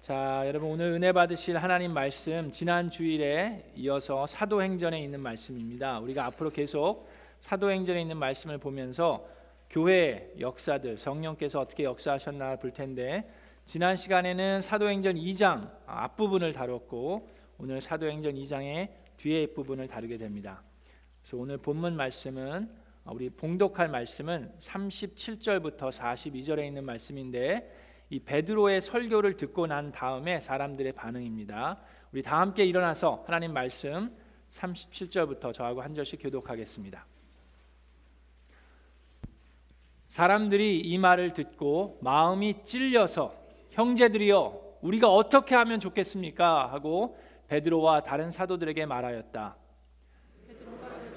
자, 여러분 오늘 은혜 받으실 하나님 말씀 지난 주일에 이어서 사도행전에 있는 말씀입니다. 우리가 앞으로 계속 사도행전에 있는 말씀을 보면서 교회 역사들 성령께서 어떻게 역사하셨나 볼 텐데 지난 시간에는 사도행전 2장 앞부분을 다뤘고 오늘 사도행전 2장의 뒤에 부분을 다루게 됩니다. 그래서 오늘 본문 말씀은 우리 봉독할 말씀은 37절부터 42절에 있는 말씀인데 이 베드로의 설교를 듣고 난 다음에 사람들의 반응입니다. 우리 다 함께 일어나서 하나님 말씀 37절부터 저하고 한 절씩 교독하겠습니다. 사람들이 이 말을 듣고 마음이 찔려서 형제들이여 우리가 어떻게 하면 좋겠습니까 하고 베드로와 다른 사도들에게 말하였다.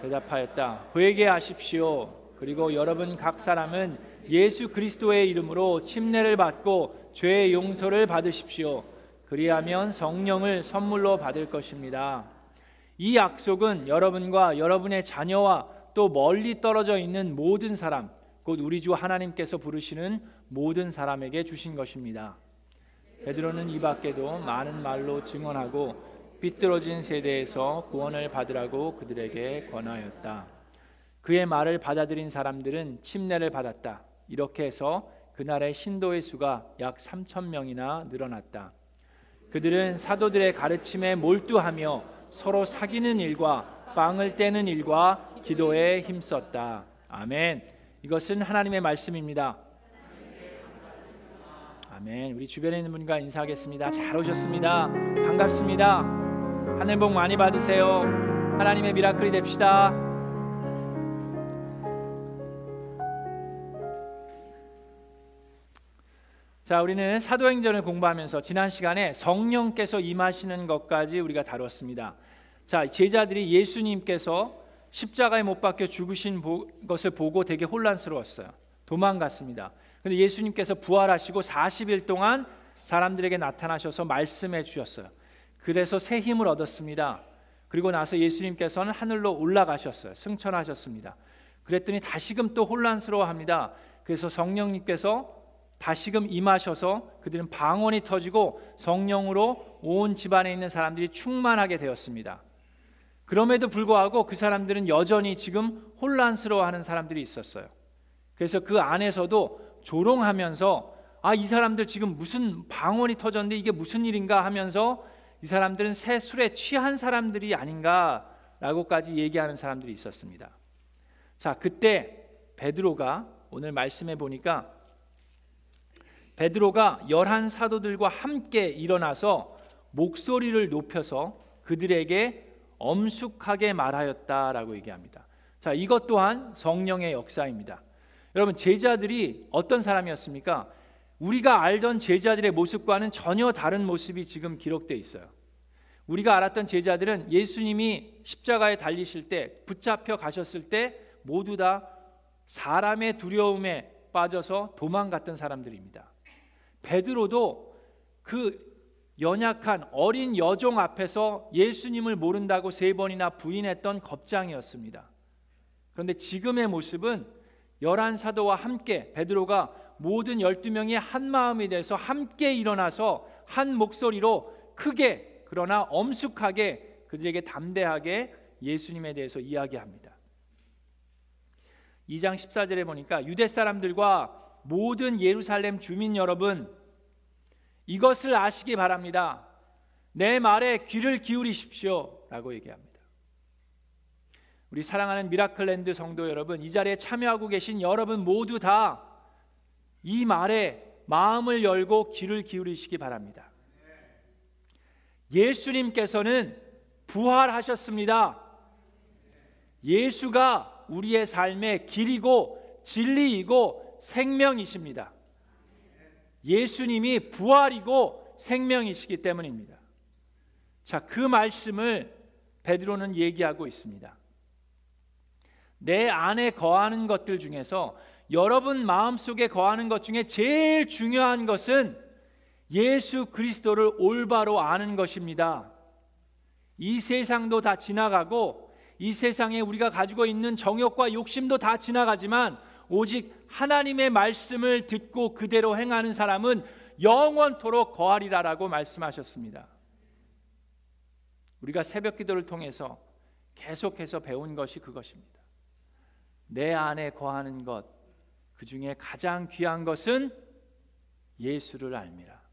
대답하였다. 회개하십시오. 그리고 여러분 각 사람은 예수 그리스도의 이름으로 침례를 받고 죄의 용서를 받으십시오. 그리하면 성령을 선물로 받을 것입니다. 이 약속은 여러분과 여러분의 자녀와 또 멀리 떨어져 있는 모든 사람, 곧 우리 주 하나님께서 부르시는 모든 사람에게 주신 것입니다. 베드로는 이 밖에도 많은 말로 증언하고 삐뚤어진 세대에서 구원을 받으라고 그들에게 권하였다. 그의 말을 받아들인 사람들은 침례를 받았다. 이렇게 해서 그날의 신도의 수가 약 3천 명이나 늘어났다. 그들은 사도들의 가르침에 몰두하며 서로 사귀는 일과 빵을 떼는 일과 기도에 힘썼다. 아멘. 이것은 하나님의 말씀입니다. 아멘. 우리 주변에 있는 분과 인사하겠습니다. 잘 오셨습니다. 반갑습니다. 하늘 복 많이 받으세요. 하나님의 미라클이 됩시다. 자, 우리는 사도행전을 공부하면서 지난 시간에 성령께서 임하시는 것까지 우리가 다뤘습니다. 자, 제자들이 예수님께서 십자가에 못 박혀 죽으신 것을 보고 되게 혼란스러웠어요. 도망갔습니다. 근데 예수님께서 부활하시고 40일 동안 사람들에게 나타나셔서 말씀해 주셨어요. 그래서 새 힘을 얻었습니다. 그리고 나서 예수님께서는 하늘로 올라가셨어요. 승천하셨습니다. 그랬더니 다시금 또 혼란스러워합니다. 그래서 성령님께서 다시금 임하셔서 그들은 방언이 터지고 성령으로 온 집안에 있는 사람들이 충만하게 되었습니다. 그럼에도 불구하고 그 사람들은 여전히 지금 혼란스러워하는 사람들이 있었어요. 그래서 그 안에서도 조롱하면서 아, 이 사람들 지금 무슨 방언이 터졌는데 이게 무슨 일인가 하면서 이 사람들은 새 술에 취한 사람들이 아닌가라고까지 얘기하는 사람들이 있었습니다. 자, 그때 베드로가 오늘 말씀해 보니까 베드로가 열한 사도들과 함께 일어나서 목소리를 높여서 그들에게 엄숙하게 말하였다라고 얘기합니다. 자, 이것 또한 성령의 역사입니다. 여러분, 제자들이 어떤 사람이었습니까? 우리가 알던 제자들의 모습과는 전혀 다른 모습이 지금 기록되어 있어요. 우리가 알았던 제자들은 예수님이 십자가에 달리실 때 붙잡혀 가셨을 때 모두 다 사람의 두려움에 빠져서 도망갔던 사람들입니다. 베드로도 그 연약한 어린 여종 앞에서 예수님을 모른다고 세 번이나 부인했던 겁장이었습니다. 그런데 지금의 모습은 열한 사도와 함께 베드로가 모든 열두 명이 한 마음이 돼서 함께 일어나서 한 목소리로 크게 그러나 엄숙하게 그들에게 담대하게 예수님에 대해서 이야기합니다. 2장 14절에 보니까 유대 사람들과 모든 예루살렘 주민 여러분 이것을 아시기 바랍니다. 내 말에 귀를 기울이십시오 라고 얘기합니다. 우리 사랑하는 미라클랜드 성도 여러분, 이 자리에 참여하고 계신 여러분 모두 다 이 말에 마음을 열고 귀를 기울이시기 바랍니다. 예수님께서는 부활하셨습니다. 예수가 우리의 삶의 길이고 진리이고 생명이십니다. 예수님이 부활이고 생명이시기 때문입니다. 자, 그 말씀을 베드로는 얘기하고 있습니다. 내 안에 거하는 것들 중에서 여러분 마음속에 거하는 것 중에 제일 중요한 것은 예수 그리스도를 올바로 아는 것입니다. 이 세상도 다 지나가고 이 세상에 우리가 가지고 있는 정욕과 욕심도 다 지나가지만 오직 하나님의 말씀을 듣고 그대로 행하는 사람은 영원토록 거하리라라고 말씀하셨습니다. 우리가 새벽 기도를 통해서 계속해서 배운 것이 그것입니다. 내 안에 거하는 것, 그 중에 가장 귀한 것은 예수를 알미라.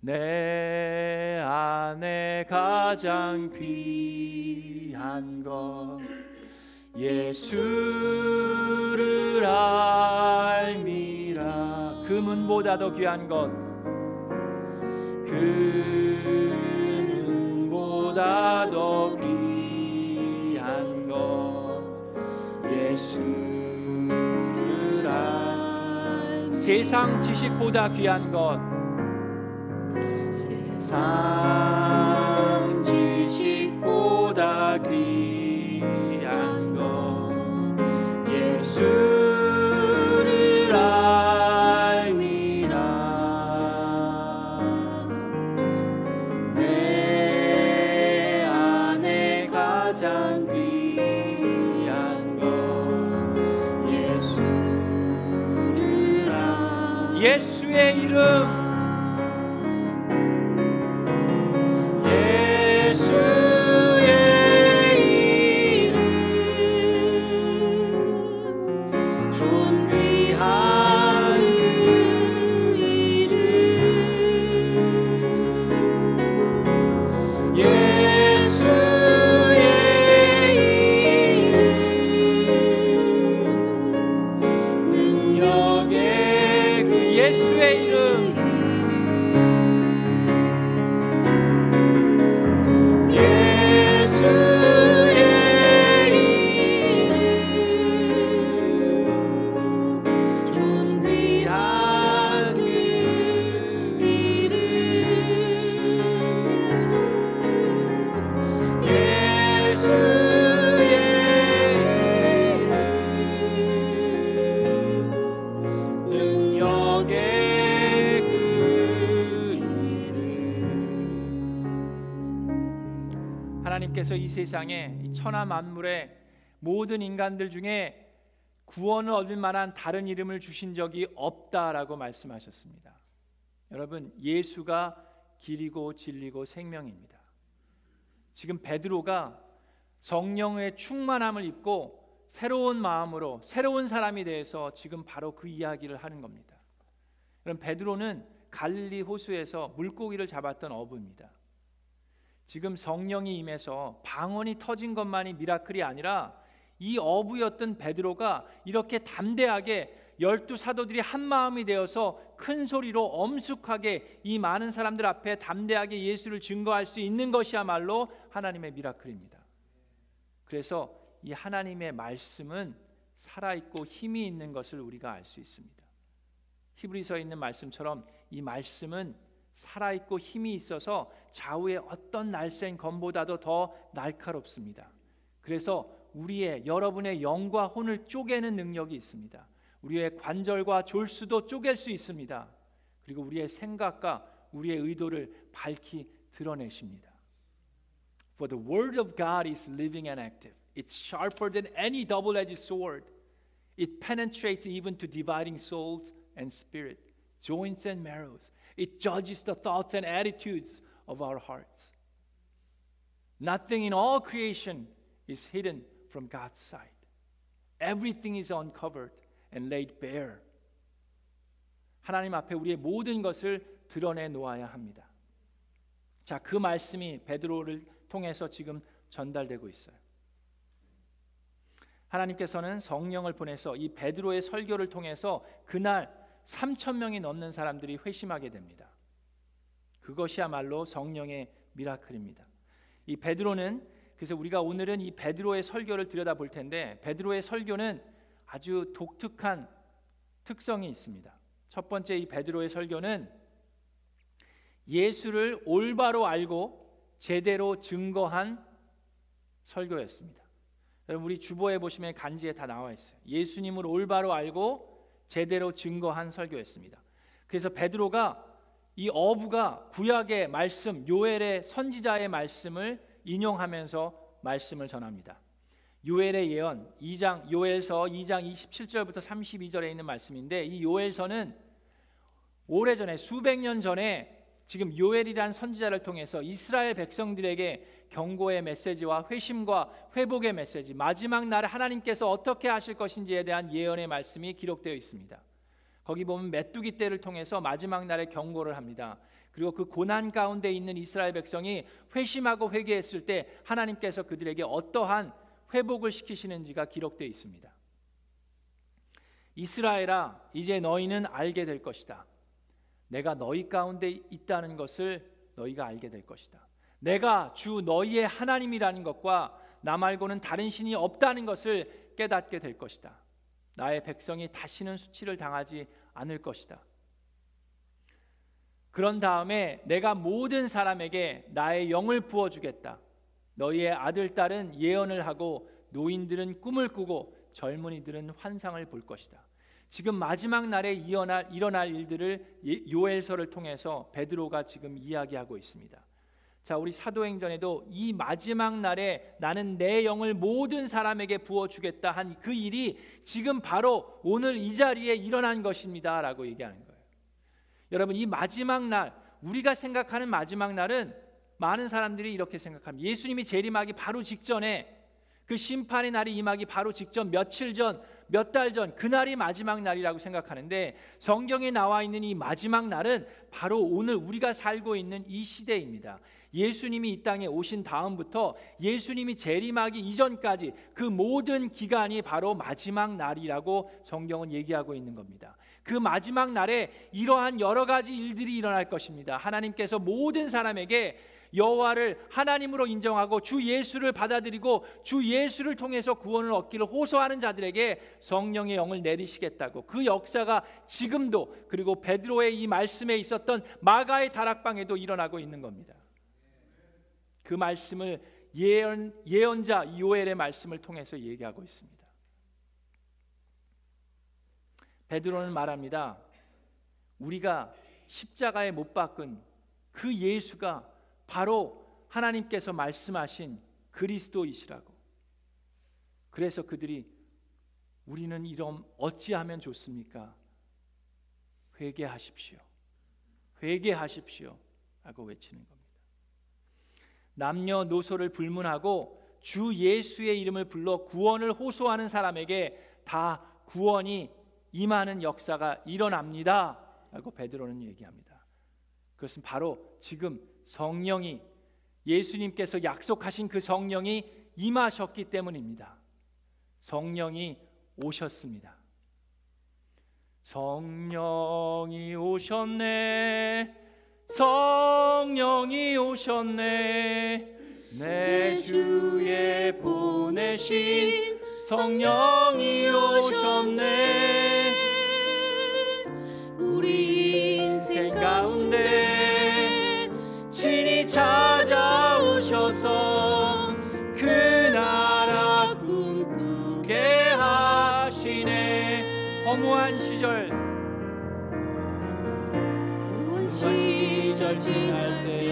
내 안에 가장 귀한 것 예수 그 문보다도 귀한 것그 문보다도 귀한 것. 예수를 알 세상 지식보다 귀한 것. 세상 하나님께서 이 세상에 이 천하 만물의 모든 인간들 중에 구원을 얻을 만한 다른 이름을 주신 적이 없다라고 말씀하셨습니다. 여러분, 예수가 길이고 진리고 생명입니다. 지금 베드로가 성령의 충만함을 입고 새로운 마음으로 새로운 사람이 돼서 지금 바로 그 이야기를 하는 겁니다. 그럼 베드로는 갈릴리 호수에서 물고기를 잡았던 어부입니다. 지금 성령이 임해서 방언이 터진 것만이 미라클이 아니라 이 어부였던 베드로가 이렇게 담대하게 열두 사도들이 한 마음이 되어서 큰 소리로 엄숙하게 이 많은 사람들 앞에 담대하게 예수를 증거할 수 있는 것이야말로 하나님의 미라클입니다. 그래서 이 하나님의 말씀은 살아 있고 힘이 있는 것을 우리가 알 수 있습니다. 히브리서에 있는 말씀처럼 이 말씀은 살아 있고 힘이 있어서 좌우의 어떤 날쌘 검보다도 더 날카롭습니다. 그래서 우리의 여러분의 영과 혼을 쪼개는 능력이 있습니다. 우리의 관절과 졸수도 쪼갤 수 있습니다. 그리고 우리의 생각과 우리의 의도를 밝히 드러내십니다. For the word of God is living and active. It's sharper than any double-edged sword. It penetrates even to dividing souls and spirit, joints and marrows. It judges the thoughts and attitudes of our hearts. Nothing in all creation is hidden from God's sight. Everything is uncovered and laid bare. 하나님 앞에 우리의 모든 것을 드러내 놓아야 합니다. 자, 그 말씀이 베드로를 통해서 지금 전달되고 있어요. 하나님께서는 성령을 보내서 이 베드로의 설교를 통해서 그날 3천 명이 넘는 사람들이 회심하게 됩니다. 그것이야말로 성령의 미라클입니다. 이 베드로는 그래서 우리가 오늘은 이 베드로의 설교를 들여다볼 텐데 베드로의 설교는 아주 독특한 특성이 있습니다. 첫 번째 이 베드로의 설교는 예수를 올바로 알고 제대로 증거한 설교였습니다. 여러분 우리 주보에 보시면 간지에 다 나와 있어요. 예수님을 올바로 알고 제대로 증거한 설교였습니다. 그래서 베드로가 이 어부가 구약의 말씀 요엘의 선지자의 말씀을 인용하면서 말씀을 전합니다. 요엘의 예언 2장 요엘서 2장 27절부터 32절에 있는 말씀인데 이 요엘서는 오래전에 수백 년 전에 지금 요엘이란 선지자를 통해서 이스라엘 백성들에게 경고의 메시지와 회심과 회복의 메시지, 마지막 날에 하나님께서 어떻게 하실 것인지에 대한 예언의 말씀이 기록되어 있습니다. 거기 보면 메뚜기 떼를 통해서 마지막 날에 경고를 합니다. 그리고 그 고난 가운데 있는 이스라엘 백성이 회심하고 회개했을 때 하나님께서 그들에게 어떠한 회복을 시키시는지가 기록되어 있습니다. 이스라엘아 이제 너희는 알게 될 것이다. 내가 너희 가운데 있다는 것을 너희가 알게 될 것이다. 내가 주 너희의 하나님이라는 것과 나 말고는 다른 신이 없다는 것을 깨닫게 될 것이다. 나의 백성이 다시는 수치를 당하지 않을 것이다. 그런 다음에 내가 모든 사람에게 나의 영을 부어 주겠다. 너희의 아들 딸은 예언을 하고 노인들은 꿈을 꾸고 젊은이들은 환상을 볼 것이다. 지금 마지막 날에 일어날, 일어날 일들을 예, 요엘서를 통해서 베드로가 지금 이야기하고 있습니다. 자, 우리 사도행전에도 이 마지막 날에 나는 내 영을 모든 사람에게 부어 주겠다 한 그 일이 지금 바로 오늘 이 자리에 일어난 것입니다 라고 얘기하는 거예요. 여러분, 이 마지막 날 우리가 생각하는 마지막 날은 많은 사람들이 이렇게 생각합니다. 예수님이 재림하기 바로 직전에 그 심판의 날이 임하기 바로 직전 며칠 전 몇 달 전 그날이 마지막 날이라고 생각하는데 성경에 나와 있는 이 마지막 날은 바로 오늘 우리가 살고 있는 이 시대입니다. 예수님이 이 땅에 오신 다음부터 예수님이 재림하기 이전까지 그 모든 기간이 바로 마지막 날이라고 성경은 얘기하고 있는 겁니다. 그 마지막 날에 이러한 여러 가지 일들이 일어날 것입니다. 하나님께서 모든 사람에게 여호와를 하나님으로 인정하고 주 예수를 받아들이고 주 예수를 통해서 구원을 얻기를 호소하는 자들에게 성령의 영을 내리시겠다고 그 역사가 지금도 그리고 베드로의 이 말씀에 있었던 마가의 다락방에도 일어나고 있는 겁니다. 그 말씀을 예언 예언자 요엘의 말씀을 통해서 얘기하고 있습니다. 베드로는 말합니다. 우리가 십자가에 못 박은 그 예수가 바로 하나님께서 말씀하신 그리스도이시라고. 그래서 그들이 우리는 이런 어찌하면 좋습니까? 회개하십시오. 회개하십시오. 라고 외치는 겁니다. 남녀노소를 불문하고 주 예수의 이름을 불러 구원을 호소하는 사람에게 다 구원이 임하는 역사가 일어납니다. 라고 베드로는 얘기합니다. 그것은 바로 지금 성령이 예수님께서 약속하신 그 성령이 임하셨기 때문입니다. 성령이 오셨습니다. 성령이 오셨네. 성령이 오셨네. 내 주에 보내신 성령이 오셨네. 우리 인생 가운데 찾아오셔서 그 나라 꿈꾸게 하시네. 허무한 시절. 허무한 시절 지날 때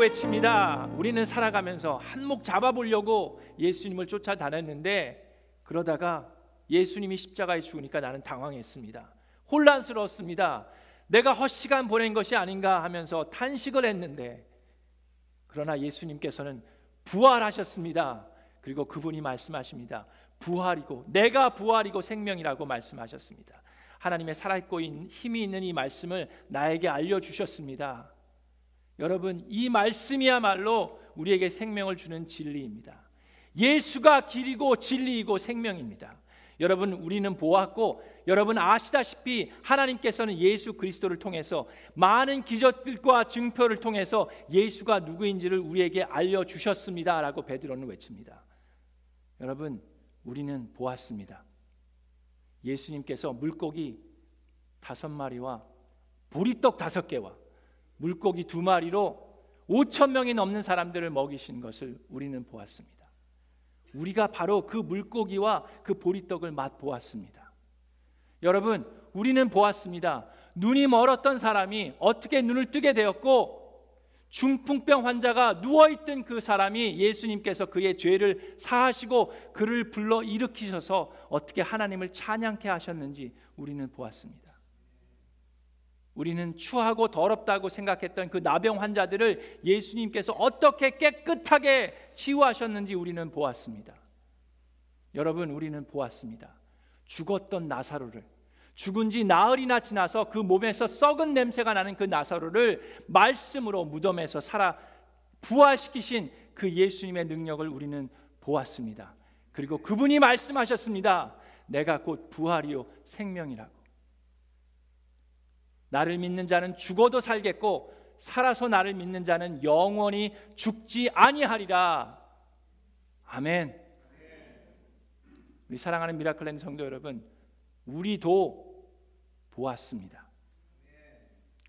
외칩니다. 우리는 살아가면서 한몫 잡아보려고 예수님을 쫓아다녔는데 그러다가 예수님이 십자가에 죽으니까 나는 당황했습니다. 혼란스러웠습니다. 내가 헛시간 보낸 것이 아닌가 하면서 탄식을 했는데 그러나 예수님께서는 부활하셨습니다. 그리고 그분이 말씀하십니다. 부활이고 내가 부활이고 생명이라고 말씀하셨습니다. 하나님의 살아있고 힘이 있는 이 말씀을 나에게 알려 주셨습니다. 여러분, 이 말씀이야말로 우리에게 생명을 주는 진리입니다. 예수가 길이고 진리이고 생명입니다. 여러분, 우리는 보았고 여러분 아시다시피 하나님께서는 예수 그리스도를 통해서 많은 기적들과 증표를 통해서 예수가 누구인지를 우리에게 알려 주셨습니다라고 베드로는 외칩니다. 여러분, 우리는 보았습니다. 예수님께서 물고기 다섯 마리와 보리떡 다섯 개와 물고기 두 마리로 5천 명이 넘는 사람들을 먹이신 것을 우리는 보았습니다. 우리가 바로 그 물고기와 그 보리떡을 맛 보았습니다. 여러분, 우리는 보았습니다. 눈이 멀었던 사람이 어떻게 눈을 뜨게 되었고 중풍병 환자가 누워 있던 그 사람이 예수님께서 그의 죄를 사하시고 그를 불러 일으키셔서 어떻게 하나님을 찬양케 하셨는지 우리는 보았습니다. 우리는 추하고 더럽다고 생각했던 그 나병 환자들을 예수님께서 어떻게 깨끗하게 치유하셨는지 우리는 보았습니다. 여러분, 우리는 보았습니다. 죽었던 나사로를 죽은 지 나흘이나 지나서 그 몸에서 썩은 냄새가 나는 그 나사로를 말씀으로 무덤에서 살아 부활시키신 그 예수님의 능력을 우리는 보았습니다. 그리고 그분이 말씀하셨습니다. 내가 곧 부활이요 생명이라고. 나를 믿는 자는 죽어도 살겠고 살아서 나를 믿는 자는 영원히 죽지 아니하리라. 아멘. 우리 사랑하는 미라클랜드 성도 여러분, 우리도 보았습니다.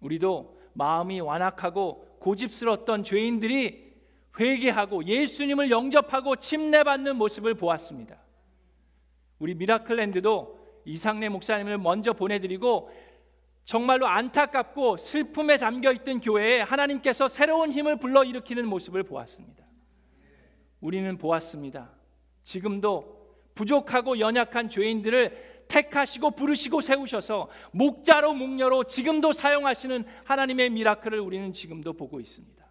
우리도 마음이 완악하고 고집스러웠던 죄인들이 회개하고 예수님을 영접하고 침례받는 모습을 보았습니다. 우리 미라클랜드도 이상래 목사님을 먼저 보내드리고 정말로 안타깝고 슬픔에 잠겨 있던 교회에 하나님께서 새로운 힘을 불러 일으키는 모습을 보았습니다. 우리는 보았습니다. 지금도 부족하고 연약한 죄인들을 택하시고 부르시고 세우셔서 목자로 목녀로 지금도 사용하시는 하나님의 미라클을 우리는 지금도 보고 있습니다.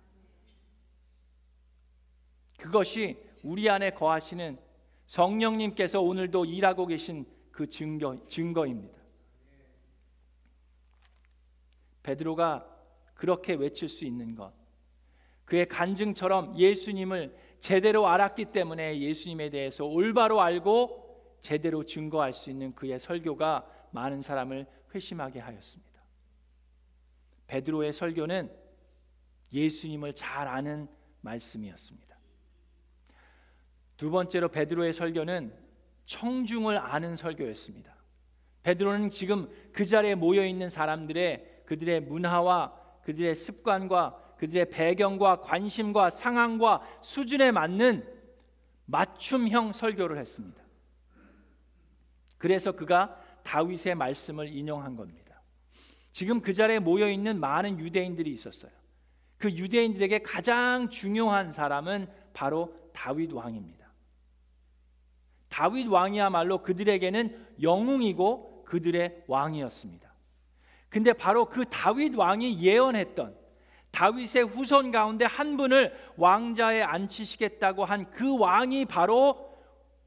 그것이 우리 안에 거하시는 성령님께서 오늘도 일하고 계신 그 증거, 증거입니다. 베드로가 그렇게 외칠 수 있는 것, 그의 간증처럼 예수님을 제대로 알았기 때문에 예수님에 대해서 올바로 알고 제대로 증거할 수 있는 그의 설교가 많은 사람을 회심하게 하였습니다. 베드로의 설교는 예수님을 잘 아는 말씀이었습니다. 두 번째로 베드로의 설교는 청중을 아는 설교였습니다. 베드로는 지금 그 자리에 모여 있는 사람들의 그들의 문화와 그들의 습관과 그들의 배경과 관심과 상황과 수준에 맞는 맞춤형 설교를 했습니다. 그래서 그가 다윗의 말씀을 인용한 겁니다. 지금 그 자리에 모여 있는 많은 유대인들이 있었어요. 그 유대인들에게 가장 중요한 사람은 바로 다윗 왕입니다. 다윗 왕이야말로 그들에게는 영웅이고 그들의 왕이었습니다. 근데 바로 그 다윗 왕이 예언했던 다윗의 후손 가운데 한 분을 왕자에 앉히시겠다고 한 그 왕이 바로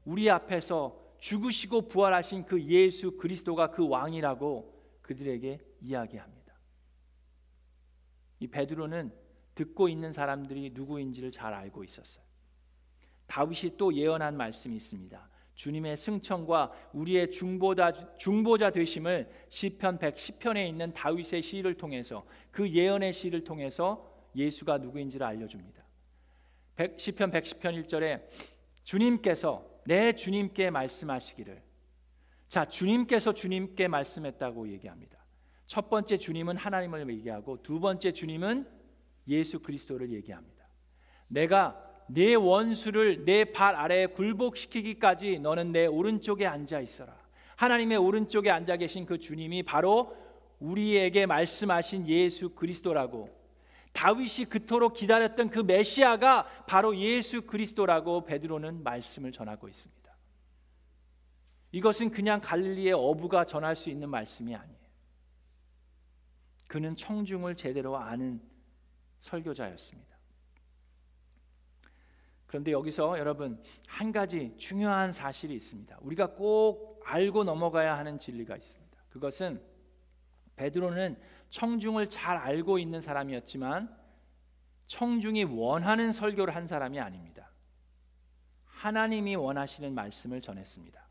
우리 앞에서 죽으시고 부활하신 그 예수 그리스도가 그 왕이라고 그들에게 이야기합니다. 이 베드로는 듣고 있는 사람들이 누구인지를 잘 알고 있었어요. 다윗이 또 예언한 말씀이 있습니다. 주님의 승천과 우리의 중보자, 중보자 되심을 시편 110편에 있는 다윗의 시를 통해서 그 예언의 시를 통해서 예수가 누구인지를 알려줍니다. 시편 110편 1절에 주님께서 내 주님께 말씀하시기를 자 주님께서 주님께 말씀했다고 얘기합니다. 첫 번째 주님은 하나님을 얘기하고 두 번째 주님은 예수 그리스도를 얘기합니다. 내가 내 원수를 내 발 아래에 굴복시키기까지 너는 내 오른쪽에 앉아 있어라. 하나님의 오른쪽에 앉아 계신 그 주님이 바로 우리에게 말씀하신 예수 그리스도라고 다윗이 그토록 기다렸던 그 메시아가 바로 예수 그리스도라고 베드로는 말씀을 전하고 있습니다. 이것은 그냥 갈릴리의 어부가 전할 수 있는 말씀이 아니에요. 그는 청중을 제대로 아는 설교자였습니다. 그런데 여기서 여러분 한 가지 중요한 사실이 있습니다. 우리가 꼭 알고 넘어가야 하는 진리가 있습니다. 그것은 베드로는 청중을 잘 알고 있는 사람이었지만 청중이 원하는 설교를 한 사람이 아닙니다. 하나님이 원하시는 말씀을 전했습니다.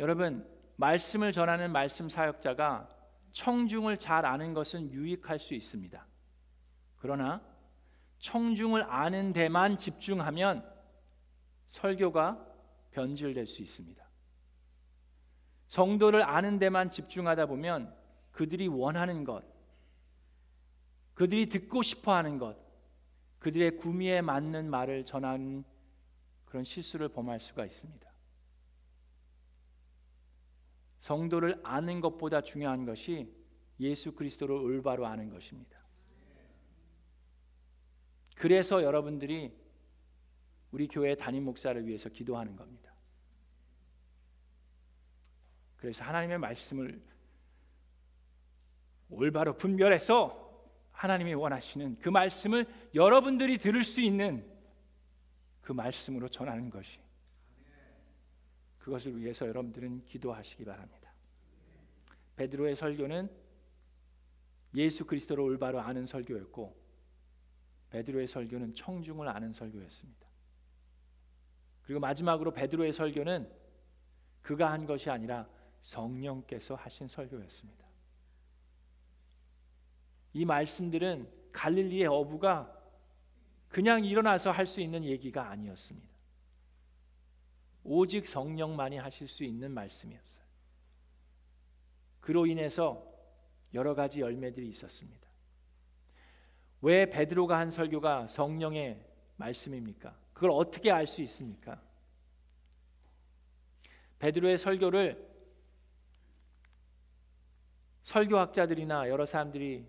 여러분, 말씀을 전하는 말씀 사역자가 청중을 잘 아는 것은 유익할 수 있습니다. 그러나 청중을 아는 데만 집중하면 설교가 변질될 수 있습니다. 성도를 아는 데만 집중하다 보면 그들이 원하는 것, 그들이 듣고 싶어 하는 것, 그들의 구미에 맞는 말을 전하는 그런 실수를 범할 수가 있습니다. 성도를 아는 것보다 중요한 것이 예수 그리스도를 올바로 아는 것입니다. 그래서 여러분들이 우리 교회 담임 목사를 위해서 기도하는 겁니다. 그래서 하나님의 말씀을 올바로 분별해서 하나님이 원하시는 그 말씀을 여러분들이 들을 수 있는 그 말씀으로 전하는 것이 그것을 위해서 여러분들은 기도하시기 바랍니다. 베드로의 설교는 예수 그리스도를 올바로 아는 설교였고 베드로의 설교는 청중을 아는 설교였습니다. 그리고 마지막으로 베드로의 설교는 그가 한 것이 아니라 성령께서 하신 설교였습니다. 이 말씀들은 갈릴리의 어부가 그냥 일어나서 할 수 있는 얘기가 아니었습니다. 오직 성령만이 하실 수 있는 말씀이었어요. 그로 인해서 여러 가지 열매들이 있었습니다. 왜 베드로가 한 설교가 성령의 말씀입니까? 그걸 어떻게 알 수 있습니까? 베드로의 설교를 설교학자들이나 여러 사람들이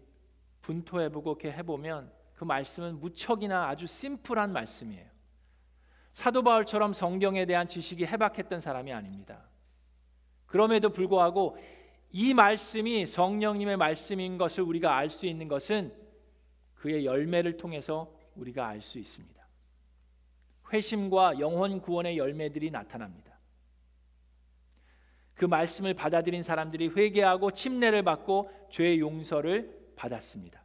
분토해보고 해보면 그 말씀은 무척이나 아주 심플한 말씀이에요. 사도 바울처럼 성경에 대한 지식이 해박했던 사람이 아닙니다. 그럼에도 불구하고 이 말씀이 성령님의 말씀인 것을 우리가 알 수 있는 것은 그의 열매를 통해서 우리가 알 수 있습니다. 회심과 영혼 구원의 열매들이 나타납니다. 그 말씀을 받아들인 사람들이 회개하고 침례를 받고 죄의 용서를 받았습니다.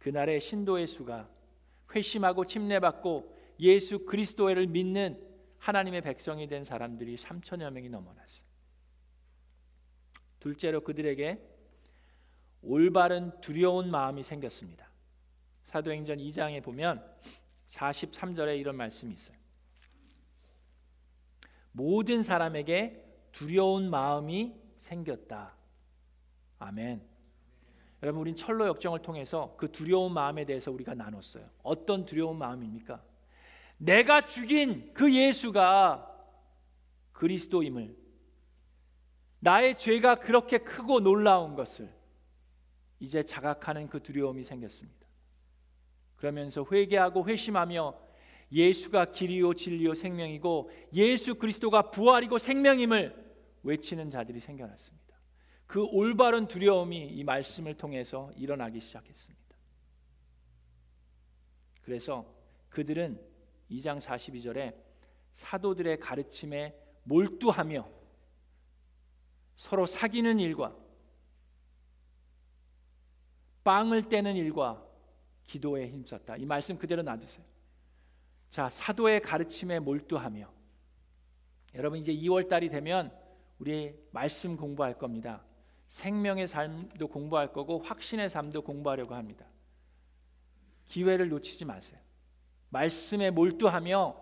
그날의 신도의 수가 회심하고 침례받고 예수 그리스도를 믿는 하나님의 백성이 된 사람들이 3천여 명이 넘어났어요. 둘째로 그들에게 올바른 두려운 마음이 생겼습니다. 사도행전 2장에 보면 43절에 이런 말씀이 있어요. 모든 사람에게 두려운 마음이 생겼다. 아멘. 여러분 우린 철로 역정을 통해서 그 두려운 마음에 대해서 우리가 나눴어요. 어떤 두려운 마음입니까? 내가 죽인 그 예수가 그리스도임을 나의 죄가 그렇게 크고 놀라운 것을 이제 자각하는 그 두려움이 생겼습니다. 그러면서 회개하고 회심하며 예수가 길이요 진리요 생명이고 예수 그리스도가 부활이고 생명임을 외치는 자들이 생겨났습니다. 그 올바른 두려움이 이 말씀을 통해서 일어나기 시작했습니다. 그래서 그들은 2장 42절에 사도들의 가르침에 몰두하며 서로 사귀는 일과 빵을 떼는 일과 기도에 힘썼다. 이 말씀 그대로 놔두세요. 자, 사도의 가르침에 몰두하며 여러분 이제 2월 달이 되면 우리 말씀 공부할 겁니다. 생명의 삶도 공부할 거고 확신의 삶도 공부하려고 합니다. 기회를 놓치지 마세요. 말씀에 몰두하며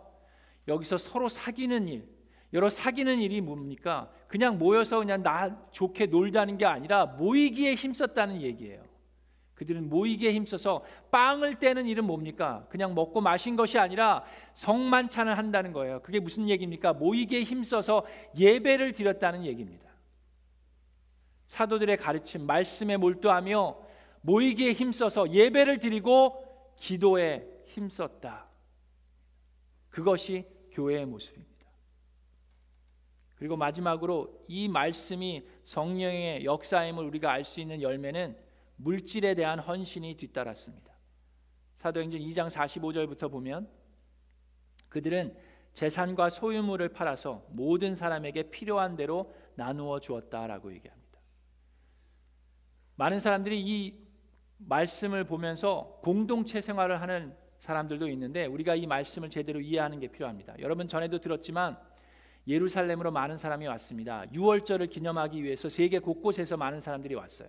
여기서 서로 사귀는 일, 여러 사귀는 일이 뭡니까? 그냥 모여서 그냥 나 좋게 놀자는 게 아니라 모이기에 힘썼다는 얘기예요. 그들은 모이기에 힘써서 빵을 떼는 일은 뭡니까? 그냥 먹고 마신 것이 아니라 성만찬을 한다는 거예요. 그게 무슨 얘기입니까? 모이기에 힘써서 예배를 드렸다는 얘기입니다. 사도들의 가르침, 말씀에 몰두하며 모이기에 힘써서 예배를 드리고 기도에 힘썼다. 그것이 교회의 모습입니다. 그리고 마지막으로 이 말씀이 성령의 역사임을 우리가 알 수 있는 열매는 물질에 대한 헌신이 뒤따랐습니다. 사도행전 2장 45절부터 보면 그들은 재산과 소유물을 팔아서 모든 사람에게 필요한 대로 나누어 주었다라고 얘기합니다. 많은 사람들이 이 말씀을 보면서 공동체 생활을 하는 사람들도 있는데 우리가 이 말씀을 제대로 이해하는 게 필요합니다. 여러분 전에도 들었지만 예루살렘으로 많은 사람이 왔습니다. 유월절을 기념하기 위해서 세계 곳곳에서 많은 사람들이 왔어요.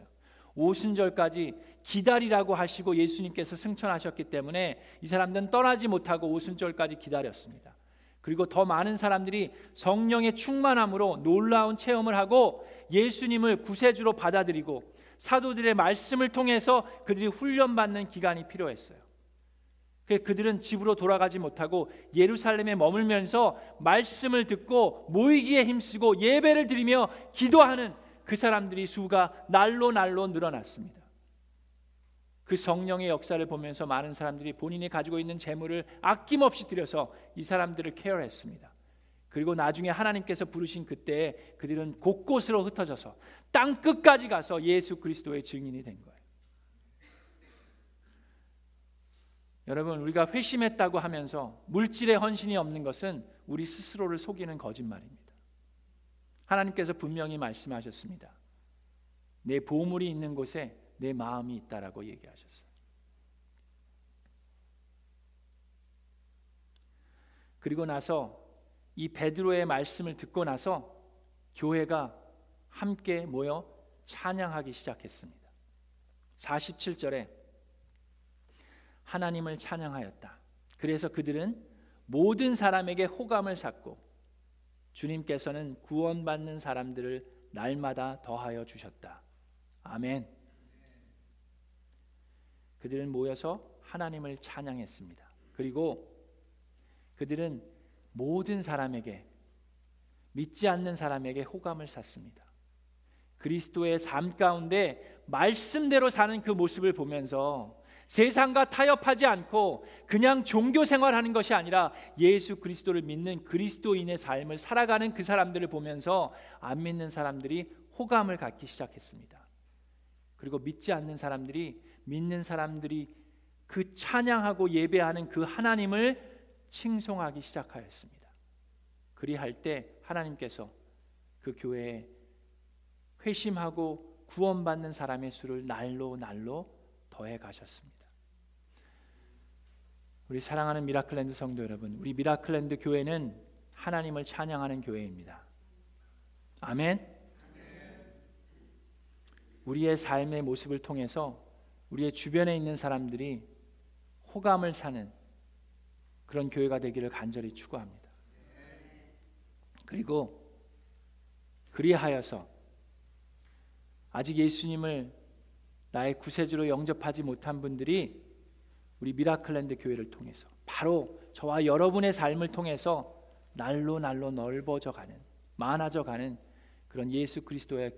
오순절까지 기다리라고 하시고 예수님께서 승천하셨기 때문에 이 사람들은 떠나지 못하고 오순절까지 기다렸습니다. 그리고 더 많은 사람들이 성령의 충만함으로 놀라운 체험을 하고 예수님을 구세주로 받아들이고 사도들의 말씀을 통해서 그들이 훈련받는 기간이 필요했어요. 그들은 집으로 돌아가지 못하고 예루살렘에 머물면서 말씀을 듣고 모이기에 힘쓰고 예배를 드리며 기도하는 그 사람들이 수가 날로 날로 늘어났습니다. 그 성령의 역사를 보면서 많은 사람들이 본인이 가지고 있는 재물을 아낌없이 들여서 이 사람들을 케어했습니다. 그리고 나중에 하나님께서 부르신 그때 그들은 곳곳으로 흩어져서 땅 끝까지 가서 예수 그리스도의 증인이 된 거예요. 여러분 우리가 회심했다고 하면서 물질의 헌신이 없는 것은 우리 스스로를 속이는 거짓말입니다. 하나님께서 분명히 말씀하셨습니다. 내 보물이 있는 곳에 내 마음이 있다라고 얘기하셨어요. 그리고 나서 이 베드로의 말씀을 듣고 나서 교회가 함께 모여 찬양하기 시작했습니다. 47절에 하나님을 찬양하였다. 그래서 그들은 모든 사람에게 호감을 샀고 주님께서는 구원받는 사람들을 날마다 더하여 주셨다. 아멘. 그들은 모여서 하나님을 찬양했습니다. 그리고 그들은 모든 사람에게 믿지 않는 사람에게 호감을 샀습니다. 그리스도의 삶 가운데 말씀대로 사는 그 모습을 보면서 세상과 타협하지 않고 그냥 종교 생활하는 것이 아니라 예수 그리스도를 믿는 그리스도인의 삶을 살아가는 그 사람들을 보면서 안 믿는 사람들이 호감을 갖기 시작했습니다. 그리고 믿지 않는 사람들이 믿는 사람들이 그 찬양하고 예배하는 그 하나님을 칭송하기 시작하였습니다. 그리할 때 하나님께서 그 교회에 회심하고 구원받는 사람의 수를 날로 날로 더해 가셨습니다. 우리 사랑하는 미라클랜드 성도 여러분, 우리 미라클랜드 교회는 하나님을 찬양하는 교회입니다. 아멘. 우리의 삶의 모습을 통해서 우리의 주변에 있는 사람들이 호감을 사는 그런 교회가 되기를 간절히 추구합니다. 그리고 그리하여서 아직 예수님을 나의 구세주로 영접하지 못한 분들이 우리 미라클랜드 교회를 통해서 바로 저와 여러분의 삶을 통해서 날로 날로 넓어져 가는 많아져 가는 그런 예수 그리스도의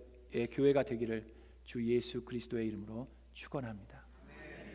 교회가 되기를 주 예수 그리스도의 이름으로 축원합니다.